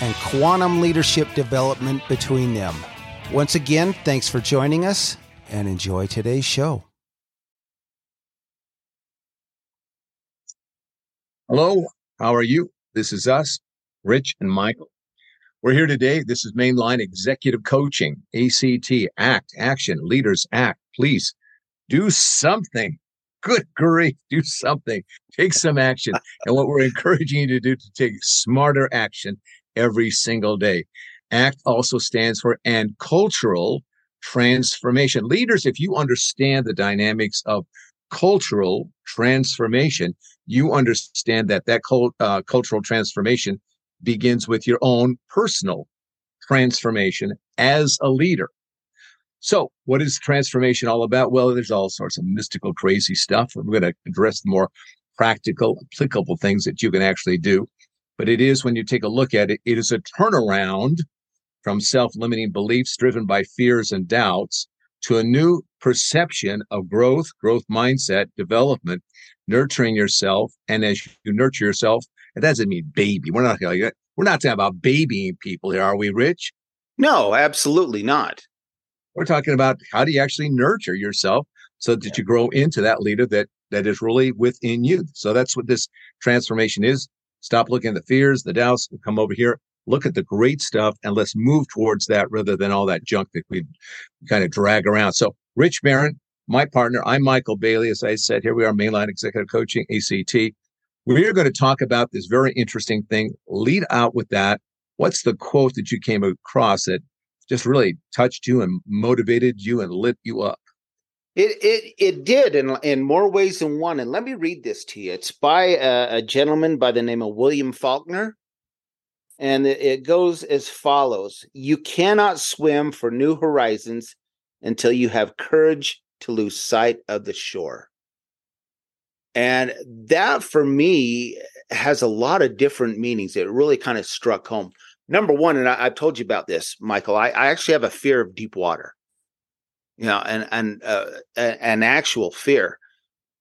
and quantum leadership development between them. Once again, thanks for joining us and enjoy today's show. Hello, how are you? This is us, Rich and Maikel. We're here today. This is Mainline Executive Coaching, ACT, ACT, Action, Leaders Act. Please do something. Good grief, do something. Take some action. and what we're encouraging you to do to take smarter action every single day. ACT also stands for and cultural transformation. Leaders, if you understand the dynamics of cultural transformation, you understand that that cult, uh, cultural transformation begins with your own personal transformation as a leader. So, what is transformation all about? Well, there's all sorts of mystical, crazy stuff. We're going to address the more practical, applicable things that you can actually do. But it is, when you take a look at it, it is a turnaround from self limiting beliefs driven by fears and doubts to a new perception of growth, growth mindset, development, nurturing yourself. And as you nurture yourself, it doesn't mean baby. We're not like we're not talking about babying people here, are we, Rich? No, absolutely not. We're talking about how do you actually nurture yourself so that you grow into that leader that that is really within you. So that's what this transformation is. Stop looking at the fears, the doubts, come over here, look at the great stuff, and let's move towards that rather than all that junk that we kind of drag around. So, Rich Baron, my partner, I'm Maikel Bailey. As I said, here we are, Mainline Executive Coaching, ACT. We're going to talk about this very interesting thing. Lead out with that. What's the quote that you came across that just really touched you and motivated you and lit you up? It it it did in in more ways than one. And let me read this to you. It's by a, a gentleman by the name of William Faulkner, and it, it goes as follows: You cannot swim for new horizons until you have courage to lose sight of the shore. And that for me has a lot of different meanings. It really kind of struck home number one, and I, have told you about this, Maikel. I, I, actually have a fear of deep water. You know, and and uh, an actual fear,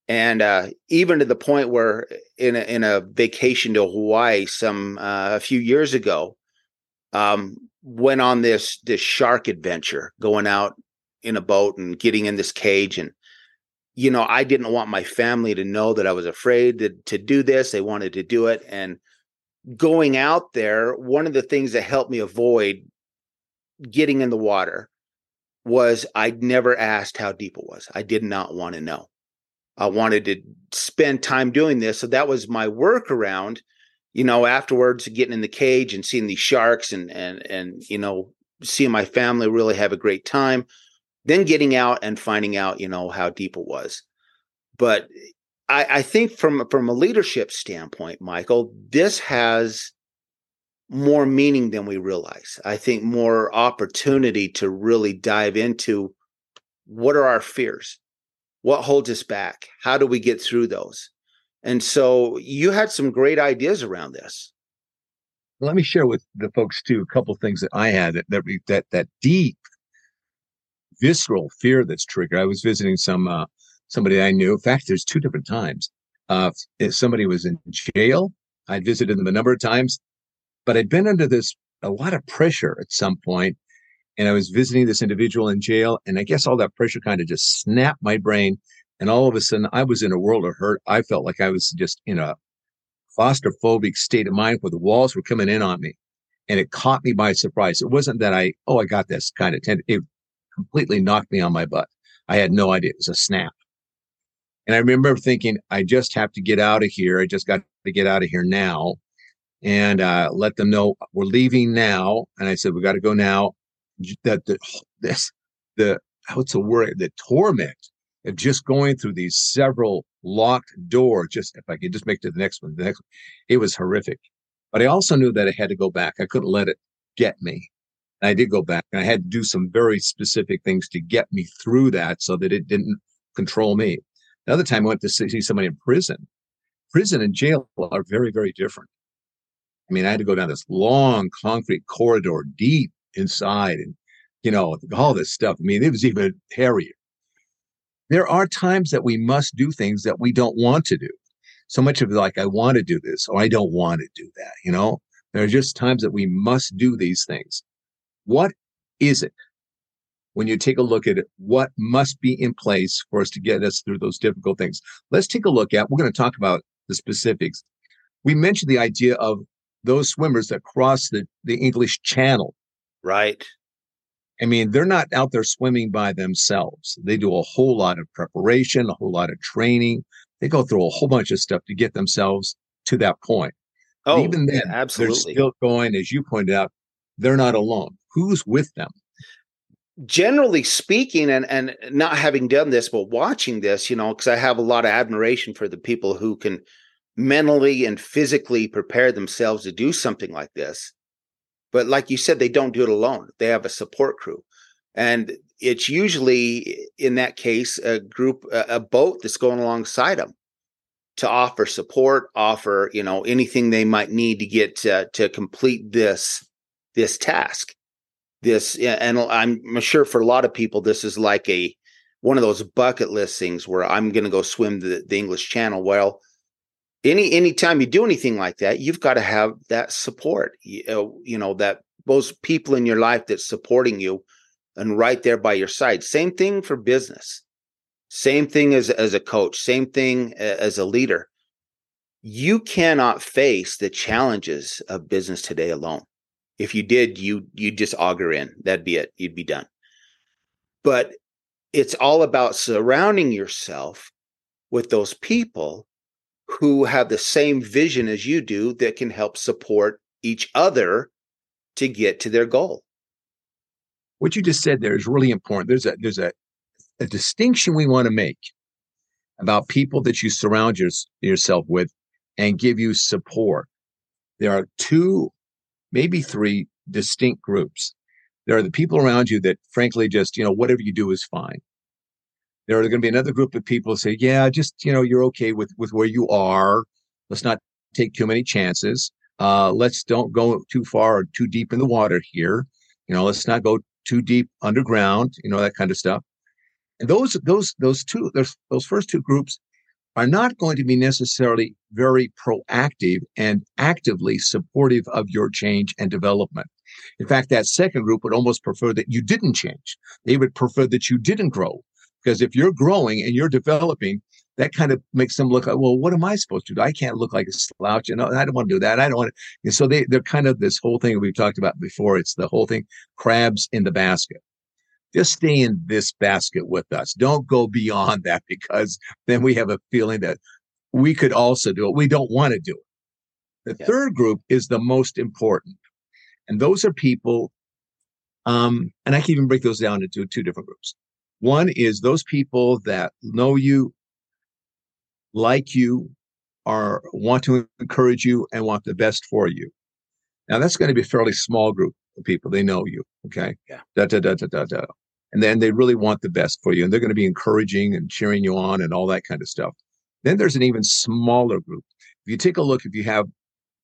and uh, even to the point where in a, in a vacation to Hawaii some uh, a few years ago, um, went on this this shark adventure, going out in a boat and getting in this cage and you know i didn't want my family to know that i was afraid to, to do this. They wanted to do it. And going out there, one of the things that helped me avoid getting in the water was I'd never asked how deep it was. I did not want to know. I wanted to spend time doing this. So that was my workaround, you know, afterwards getting in the cage and seeing these sharks and and and you know, seeing my family really have a great time. Then getting out and finding out, you know, how deep it was. But I, I think from from a leadership standpoint, Maikel, this has more meaning than we realize. I think more opportunity to really dive into what are our fears? What holds us back? How do we get through those? And so you had some great ideas around this. Let me share with the folks too a couple things that I had that that that, that deep visceral fear that's triggered. I was visiting some uh, somebody I knew. In fact, there's two different times. Uh, somebody was in jail, I'd visited them a number of times, but I'd been under this a lot of pressure at some point, and I was visiting this individual in jail, and I guess all that pressure kind of just snapped my brain, and all of a sudden I was in a world of hurt. I felt like I was just in a claustrophobic state of mind where the walls were coming in on me. and it caught me by surprise. It wasn't that I, oh, I got this kind of tendency. It completely knocked me on my butt. I had no idea. It was a snap. And I remember thinking, I just have to get out of here. I just got to get out of here now and uh, let them know we're leaving now. And I said, we got to go now. That the, this, the, what's the word? The torment of just going through these several locked doors. Just if I could just make it to the next one, the next one, it was horrific. But I also knew that I had to go back. I couldn't let it get me. And I did go back and I had to do some very specific things to get me through that so that it didn't control me. Another time I went to see somebody in prison. Prison and jail are very, very different. I mean, I had to go down this long concrete corridor deep inside and, you know, all this stuff. I mean, it was even hairier. There are times that we must do things that we don't want to do. So much of it like, I want to do this or I don't want to do that, you know? There are just times that we must do these things. What is it when you take a look at it, what must be in place for us to get us through those difficult things. Let's take a look at, we're going to talk about the specifics. We mentioned the idea of those swimmers that cross the, the English Channel. Right. I mean, they're not out there swimming by themselves. They do a whole lot of preparation, a whole lot of training. They go through a whole bunch of stuff to get themselves to that point. Oh, even then, absolutely. they're still going, as you pointed out, they're not alone. Who's with them? generally speaking and and not having done this but watching this you know because i have a lot of admiration for the people who can mentally and physically prepare themselves to do something like this. But like you said they don't do it alone. They have a support crew. And it's usually in that case a group a boat that's going alongside them to offer support offer you know anything they might need to get uh, to complete this this task. This and i'm sure for a lot of people this is like a one of those bucket list things where i'm going to go swim the, the english channel. Well any anytime you do anything like that you've got to have that support you uh, know, you know that those people in your life that's supporting you and right there by your side same thing for business same thing as as a coach same thing as a leader you cannot face the challenges of business today alone if you did, you you just auger in. That'd be it. You'd be done. But it's all about surrounding yourself with those people who have the same vision as you do that can help support each other to get to their goal. What you just said there is really important. There's a there's a, a distinction we want to make about people that you surround your, yourself with and give you support. There are two maybe three distinct groups. There are the people around you that, frankly, just, you know, whatever you do is fine. There are going to be another group of people who say, yeah, just, you know, you're okay with, with where you are. Let's not take too many chances. Uh, let's don't go too far or too deep in the water here. You know, let's not go too deep underground, you know, that kind of stuff. And those, those, those two, those, those first two groups are not going to be necessarily very proactive and actively supportive of your change and development. In fact, that second group would almost prefer that you didn't change. They would prefer that you didn't grow. Because if you're growing and you're developing, that kind of makes them look like, well, what am I supposed to do? I can't look like a slouch. You know, I don't want to do that. I don't want to. And so they, they're kind of this whole thing we've talked about before. It's the whole thing crabs in the basket just stay in this basket with us. Don't go beyond that because then we have a feeling that we could also do it. We don't want to do it. The third group is the most important. And those are people, um, and I can even break those down into two different groups. One is those people that know you, like you, are want to encourage you and want the best for you. Now that's going to be a fairly small group of people. They know you. Okay. Yeah. Da, da, da, da, da, da and then they really want the best for you and they're going to be encouraging and cheering you on and all that kind of stuff then there's an even smaller group if you take a look if you have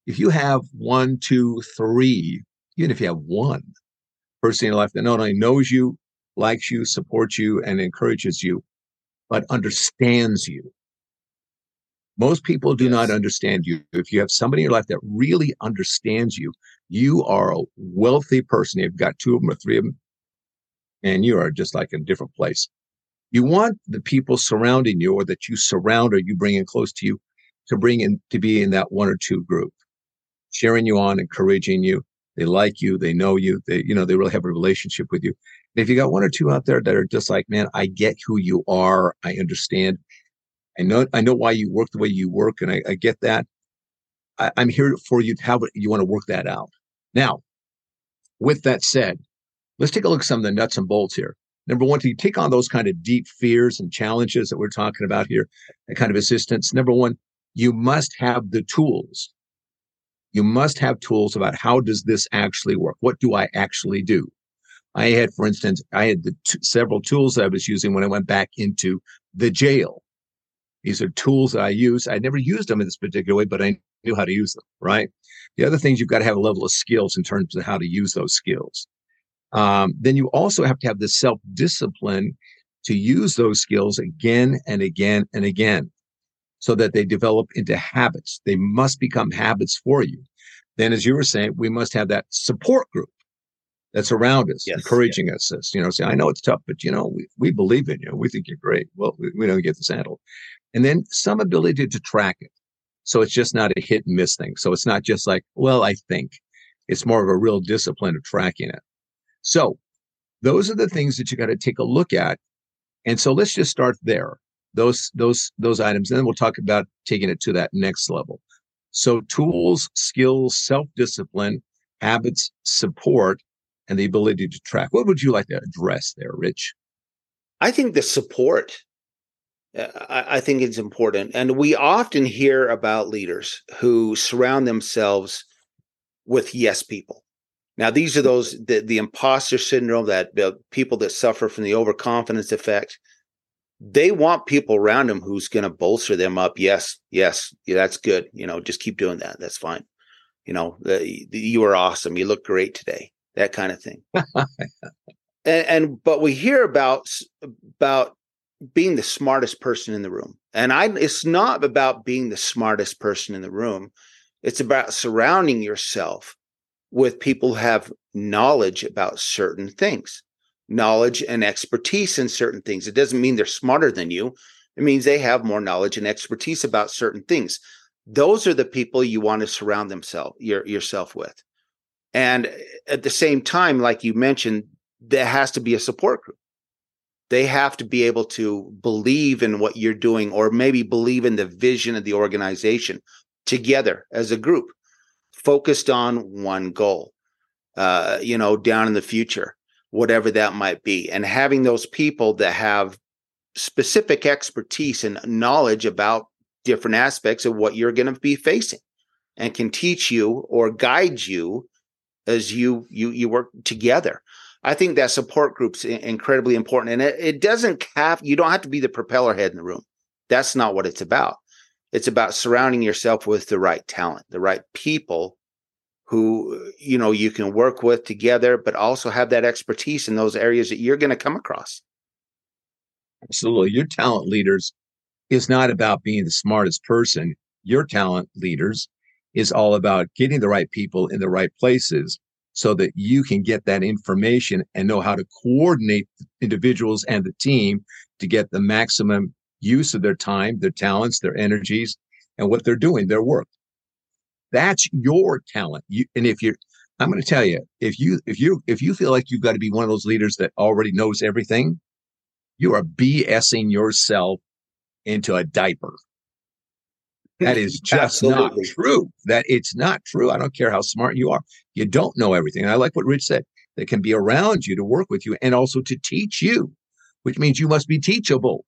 if you have one two three even if you have one person in your life that not only knows you likes you supports you and encourages you but understands you most people do yes. not understand you. If you have somebody in your life that really understands you, you are a wealthy person. You've got two of them or three of them and you are just like in a different place. You want the people surrounding you or that you surround or you bring in close to you to bring in to be in that one or two group, cheering you on, encouraging you. they like you, they know you, they, you know, they really have a relationship with you. And if you got one or two out there that are just like, man, I get who you are, I understand, I know, I know why you work the way you work, and I, I get that. I, I'm here for you. How you want to work that out? Now, with that said, let's take a look at some of the nuts and bolts here. Number one, to take on those kind of deep fears and challenges that we're talking about here, that kind of assistance. Number one, you must have the tools. You must have tools about how does this actually work? What do I actually do? I had, for instance, I had the t- several tools I was using when I went back into the jail. These are tools that I use. I never used them in this particular way, but I knew how to use them, right? The other things you've got to have a level of skills in terms of how to use those skills. Um, then you also have to have the self discipline to use those skills again and again and again so that they develop into habits. They must become habits for you. Then, as you were saying, we must have that support group that's around us, yes, encouraging yes. us. You know, say, I know it's tough, but you know, we, we believe in you. We think you're great. Well, we, we don't get this handled. And then some ability to track it. So it's just not a hit and miss thing. So it's not just like, well, I think it's more of a real discipline of tracking it. So those are the things that you got to take a look at. And so let's just start there. Those, those, those items. And then we'll talk about taking it to that next level. So tools, skills, self-discipline, habits, support, and the ability to track. What would you like to address there, Rich? I think the support uh, I think it's important. And we often hear about leaders who surround themselves with yes people. Now, these are those the, the imposter syndrome that people that suffer from the overconfidence effect. They want people around them who's going to bolster them up. Yes, yes, yeah, that's good. You know, just keep doing that. That's fine. You know, the, the, you are awesome. You look great today. That kind of thing. and, and but we hear about about being the smartest person in the room. And I it's not about being the smartest person in the room. It's about surrounding yourself with people who have knowledge about certain things, knowledge and expertise in certain things. It doesn't mean they're smarter than you. It means they have more knowledge and expertise about certain things. Those are the people you want to surround themselves your, yourself with. And at the same time, like you mentioned, there has to be a support group. They have to be able to believe in what you're doing or maybe believe in the vision of the organization together as a group focused on one goal uh, you know down in the future whatever that might be. And having those people that have specific expertise and knowledge about different aspects of what you're going to be facing and can teach you or guide you as you you you work together I think that support group's incredibly important. And it, it doesn't have, you don't have to be the propeller head in the room. That's not what it's about. It's about surrounding yourself with the right talent, the right people who, you know, you can work with together, but also have that expertise in those areas that you're going to come across. Absolutely. Your talent leaders is not about being the smartest person. Your talent leaders is all about getting the right people in the right places so that you can get that information and know how to coordinate individuals and the team to get the maximum use of their time, their talents, their energies, and what they're doing, their work. That's your talent. You, and if you're, I'm going to tell you, if you, if you, if you feel like you've got to be one of those leaders that already knows everything, you are BSing yourself into a diaper. That is just not true. That it's not true. I don't care how smart you are. You don't know everything. And I like what Rich said. They can be around you to work with you and also to teach you, which means you must be teachable.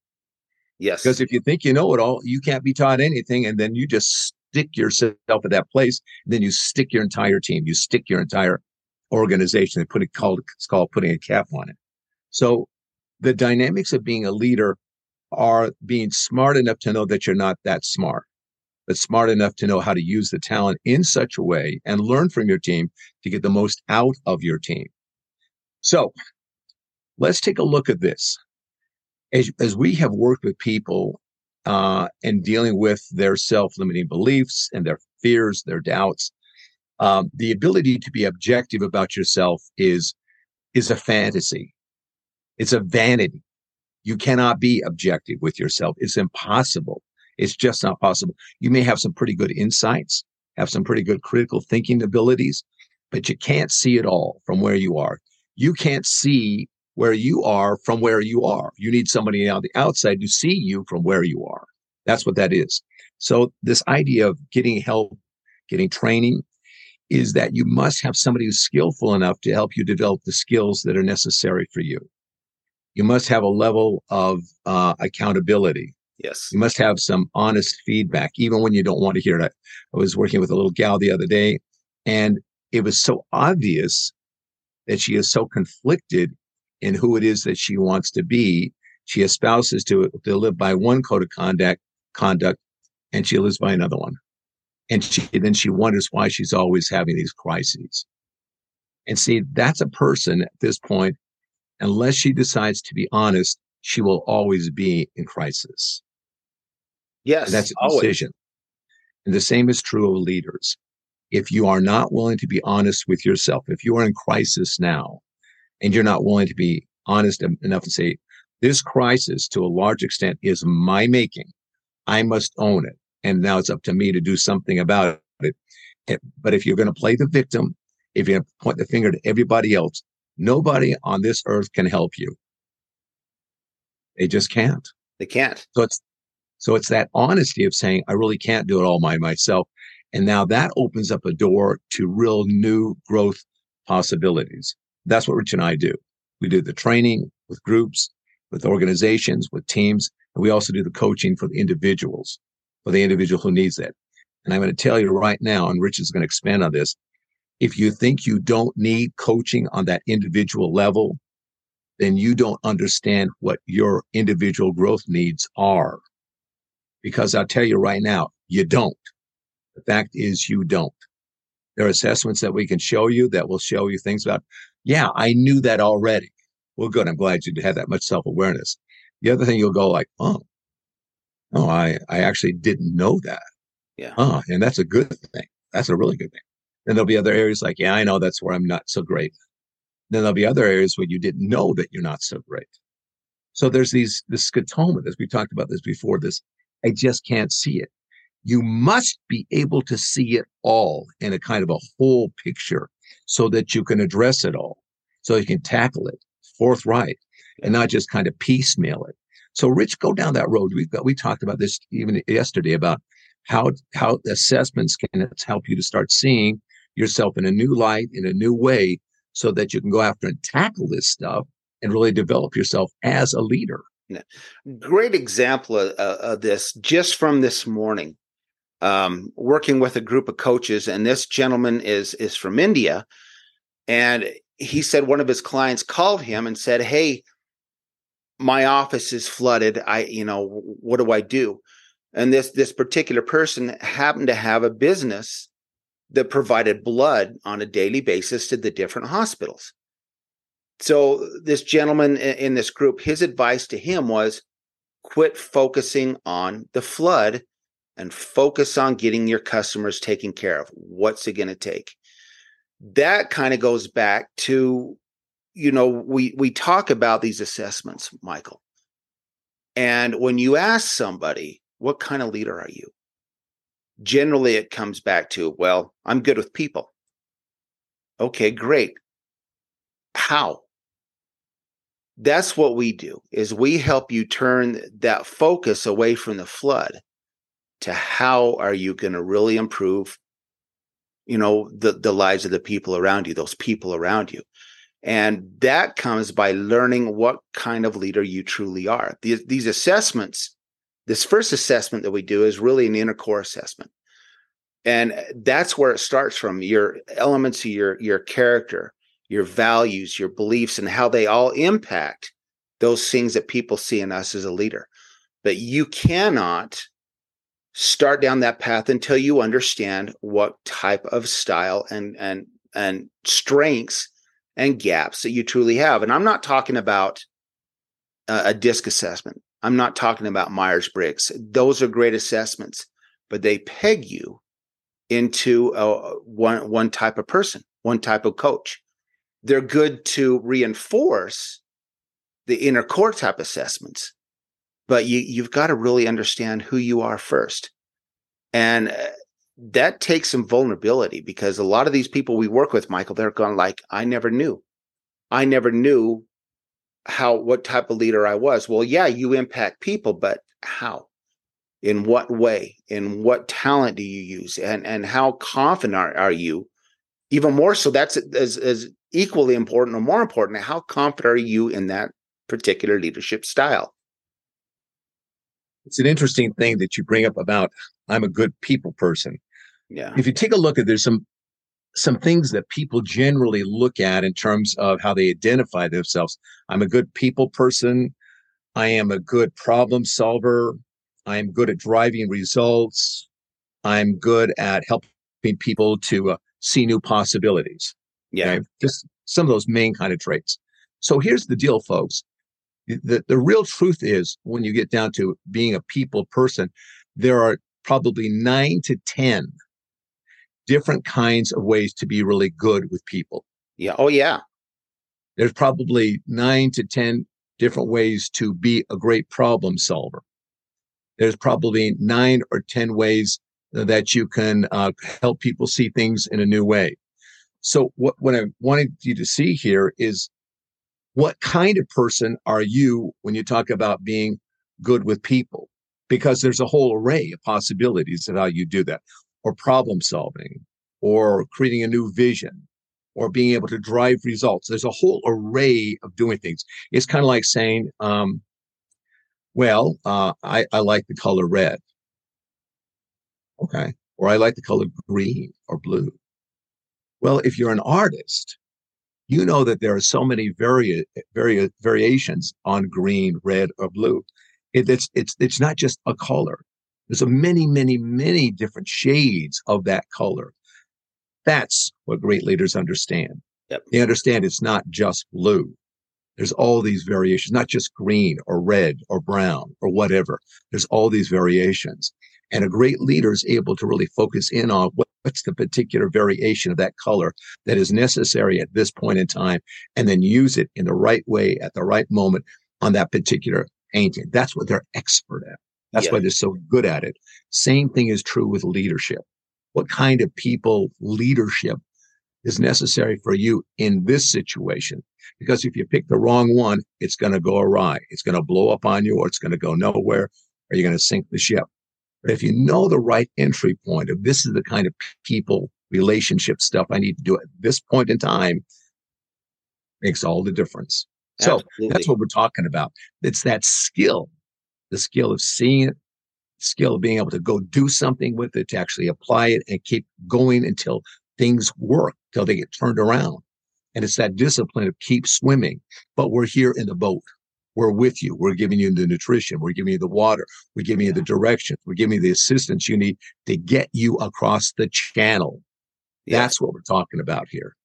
Yes. Because if you think you know it all, you can't be taught anything. And then you just stick yourself at that place. then you stick your entire team. You stick your entire organization and put it called, it's called putting a cap on it. So the dynamics of being a leader are being smart enough to know that you're not that smart but smart enough to know how to use the talent in such a way and learn from your team to get the most out of your team. So let's take a look at this. As, as we have worked with people uh, and dealing with their self limiting beliefs and their fears, their doubts, um, the ability to be objective about yourself is is a fantasy. It's a vanity. You cannot be objective with yourself. It's impossible. It's just not possible. You may have some pretty good insights, have some pretty good critical thinking abilities, but you can't see it all from where you are. You can't see where you are from where you are. You need somebody on the outside to see you from where you are. That's what that is. So this idea of getting help, getting training is that you must have somebody who's skillful enough to help you develop the skills that are necessary for you. You must have a level of uh, accountability. Yes. You must have some honest feedback, even when you don't want to hear it. I was working with a little gal the other day, and it was so obvious that she is so conflicted in who it is that she wants to be. She espouses to, to live by one code of conduct, conduct, and she lives by another one. And she, then she wonders why she's always having these crises. And see, that's a person at this point, unless she decides to be honest, she will always be in crisis. Yes. And that's a decision. And the same is true of leaders. If you are not willing to be honest with yourself, if you are in crisis now and you're not willing to be honest enough to say, this crisis to a large extent is my making. I must own it. And now it's up to me to do something about it. Eh, but if you're going to play the victim, if you're going to point the finger to everybody else, nobody on this earth can help you. They just can't. They can't. So it's so it's that honesty of saying, I really can't do it all by myself. And now that opens up a door to real new growth possibilities. That's what Rich and I do. We do the training with groups, with organizations, with teams, and we also do the coaching for the individuals, for the individual who needs it. And I'm going to tell you right now, and Rich is going to expand on this. If you think you don't need coaching on that individual level, then you don't understand what your individual growth needs are. Because I'll tell you right now, you don't. The fact is, you don't. There are assessments that we can show you that will show you things about, yeah, I knew that already. Well, good. I'm glad you had that much self awareness. The other thing you'll go like, oh, oh, I, I actually didn't know that. Yeah. Oh, and that's a good thing. That's a really good thing. Then there'll be other areas like, yeah, I know that's where I'm not so great. Then there'll be other areas where you didn't know that you're not so great. So there's these, this scotoma, as we talked about this before, this, I just can't see it. You must be able to see it all in a kind of a whole picture so that you can address it all, so you can tackle it forthright and not just kind of piecemeal it. So, Rich, go down that road. We got we talked about this even yesterday about how how assessments can help you to start seeing yourself in a new light, in a new way, so that you can go after and tackle this stuff and really develop yourself as a leader. Great example of, of, this just from this morning. Um, working with a group of coaches, and this gentleman is is from India, and he said one of his clients called him and said, "Hey, my office is flooded. I, you know, what do I do?" And this this particular person happened to have a business that provided blood on a daily basis to the different hospitals. So this gentleman in this group, his advice to him was quit focusing on the flood and focus on getting your customers taken care of. What's it going to take? that kind of goes back to you know we we talk about these assessments Maikel. And when you ask somebody what kind of leader are you? generally it comes back to well i'm good with people. Okay great. How that's what we do is we help you turn that focus away from the flood to how are you going to really improve you know the the lives of the people around you those people around you. And that comes by learning what kind of leader you truly are. These, these assessments this first assessment that we do is really an inner core assessment. And eh, that's where it starts from your elements of your your character your values your beliefs and how they all impact those things that people see in us as a leader. But you cannot start down that path until you understand what type of style and and and strengths and gaps that you truly have. And i'm not talking about a, a disc assessment. I'm not talking about myers-briggs. Those are great assessments but they peg you into a, one one type of person one type of coach they're good to reinforce the inner core type assessments but you you've got to really understand who you are first and uh, that takes some vulnerability because a lot of these people we work with, Maikel, they're going like, I never knew. I never knew how what type of leader I was. Well, yeah, you impact people, but how? In what way? In what talent do you use? And and how confident are, are you? Even more so, that's as, as equally important or more important. How confident are you in that particular leadership style? It's an interesting thing that you bring up about I'm a good people person. Yeah. If you take a look at there's some some things that people generally look at in terms of how they identify themselves. I'm a good people person. I am a good problem solver. I'm good at driving results. I'm good at helping people to uh, see new possibilities. Yeah. Okay? Just some of those main kind of traits. So here's the deal, folks. The, the real truth is when you get down to being a people person, there are probably nine to 10 different kinds of ways to be really good with people. Yeah. Oh, yeah. There's probably nine to 10 different ways to be a great problem solver. There's probably nine or 10 ways that you can uh, help people see things in a new way. So what, what I wanted you to see here is what kind of person are you when you talk about being good with people? Because there's a whole array of possibilities of how you do that or problem solving or creating a new vision or being able to drive results. There's a whole array of doing things. It's kind of like saying, um, well, uh, I, I like the color red. Okay. Or I like the color green or blue. Well, if you're an artist, you know that there are so many vari- vari- variations on green, red, or blue. It, it's, it's, it's not just a color. There's a many, many, many different shades of that color. That's what great leaders understand. Yep. They understand it's not just blue. There's all these variations, not just green or red or brown or whatever. There's all these variations. And a great leader is able to really focus in on what's the particular variation of that color that is necessary at this point in time, and then use it in the right way at the right moment on that particular painting. That's what they're expert at. That's yeah. why they're so good at it. Same thing is true with leadership. What kind of people leadership is necessary for you in this situation? Because if you pick the wrong one, it's going to go awry. It's going to blow up on you or it's going to go nowhere or you're going to sink the ship. But if you know the right entry point of this is the kind of people relationship stuff I need to do at this point in time, makes all the difference. So that's what we're talking about. It's that skill the skill of seeing it, skill of being able to go do something with it, to actually apply it and keep going until things work, till they get turned around. And it's that discipline of keep swimming. But we're here in the boat. We're with you. We're giving you the nutrition. We're giving you the water. We're giving you the direction. We're giving you the assistance you need to get you across the channel. Yeah. That's what we're talking about here.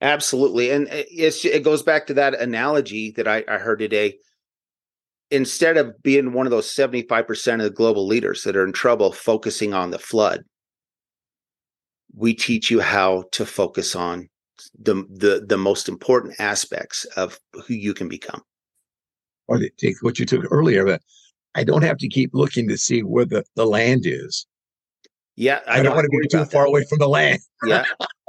Absolutely. And uh, it's, it goes back to that analogy that I, I heard today instead of being one of those 75% of the global leaders that are in trouble focusing on the flood, we teach you how to focus on the the, the most important aspects of who you can become. Or take what you took earlier, but I don't have to keep looking to see where the, the land is. Yeah, I, I don't want to be too far that. away from the land. yeah,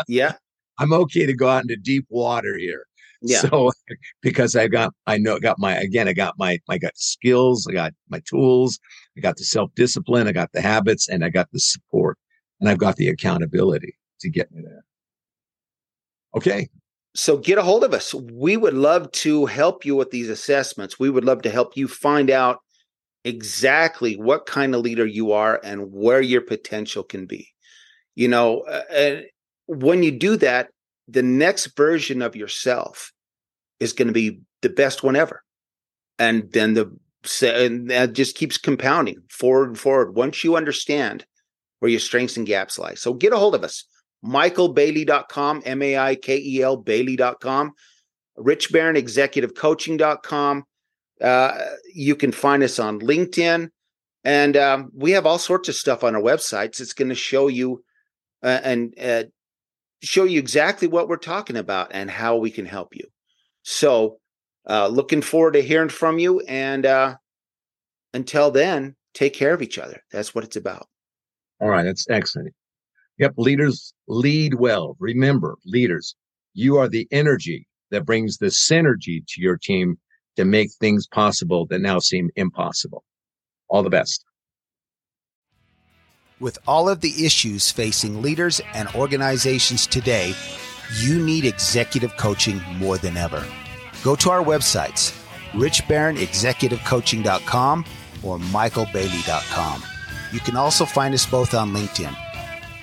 yeah. I'm okay to go out into deep water here. Yeah. So because I got I know got my again I got my I got skills, I got my tools, I got the self-discipline, I got the habits, and I got the support, and I've got the accountability to get me there. Okay. So get a hold of us. We would love to help you with these assessments. We would love to help you find out exactly what kind of leader you are and where your potential can be. You know, uh, and when you do that, the next version of yourself is going to be the best one ever. And then the and that just keeps compounding forward and forward once you understand where your strengths and gaps lie. So get a hold of us. MaikelBailey.com, M A I K E L Bailey.com, Rich Executive Coaching.com. Uh, you can find us on LinkedIn. And um, we have all sorts of stuff on our websites. It's going to show you uh, and uh, show you exactly what we're talking about and how we can help you. So, uh, looking forward to hearing from you. And uh, until then, take care of each other. That's what it's about. All right, that's excellent. Yep, leaders lead well. Remember, leaders, you are the energy that brings the synergy to your team to make things possible that now seem impossible. All the best. With all of the issues facing leaders and organizations today, you need executive coaching more than ever. Go to our websites, richbaronexecutivecoaching.com or maikelbailey.com. You can also find us both on LinkedIn.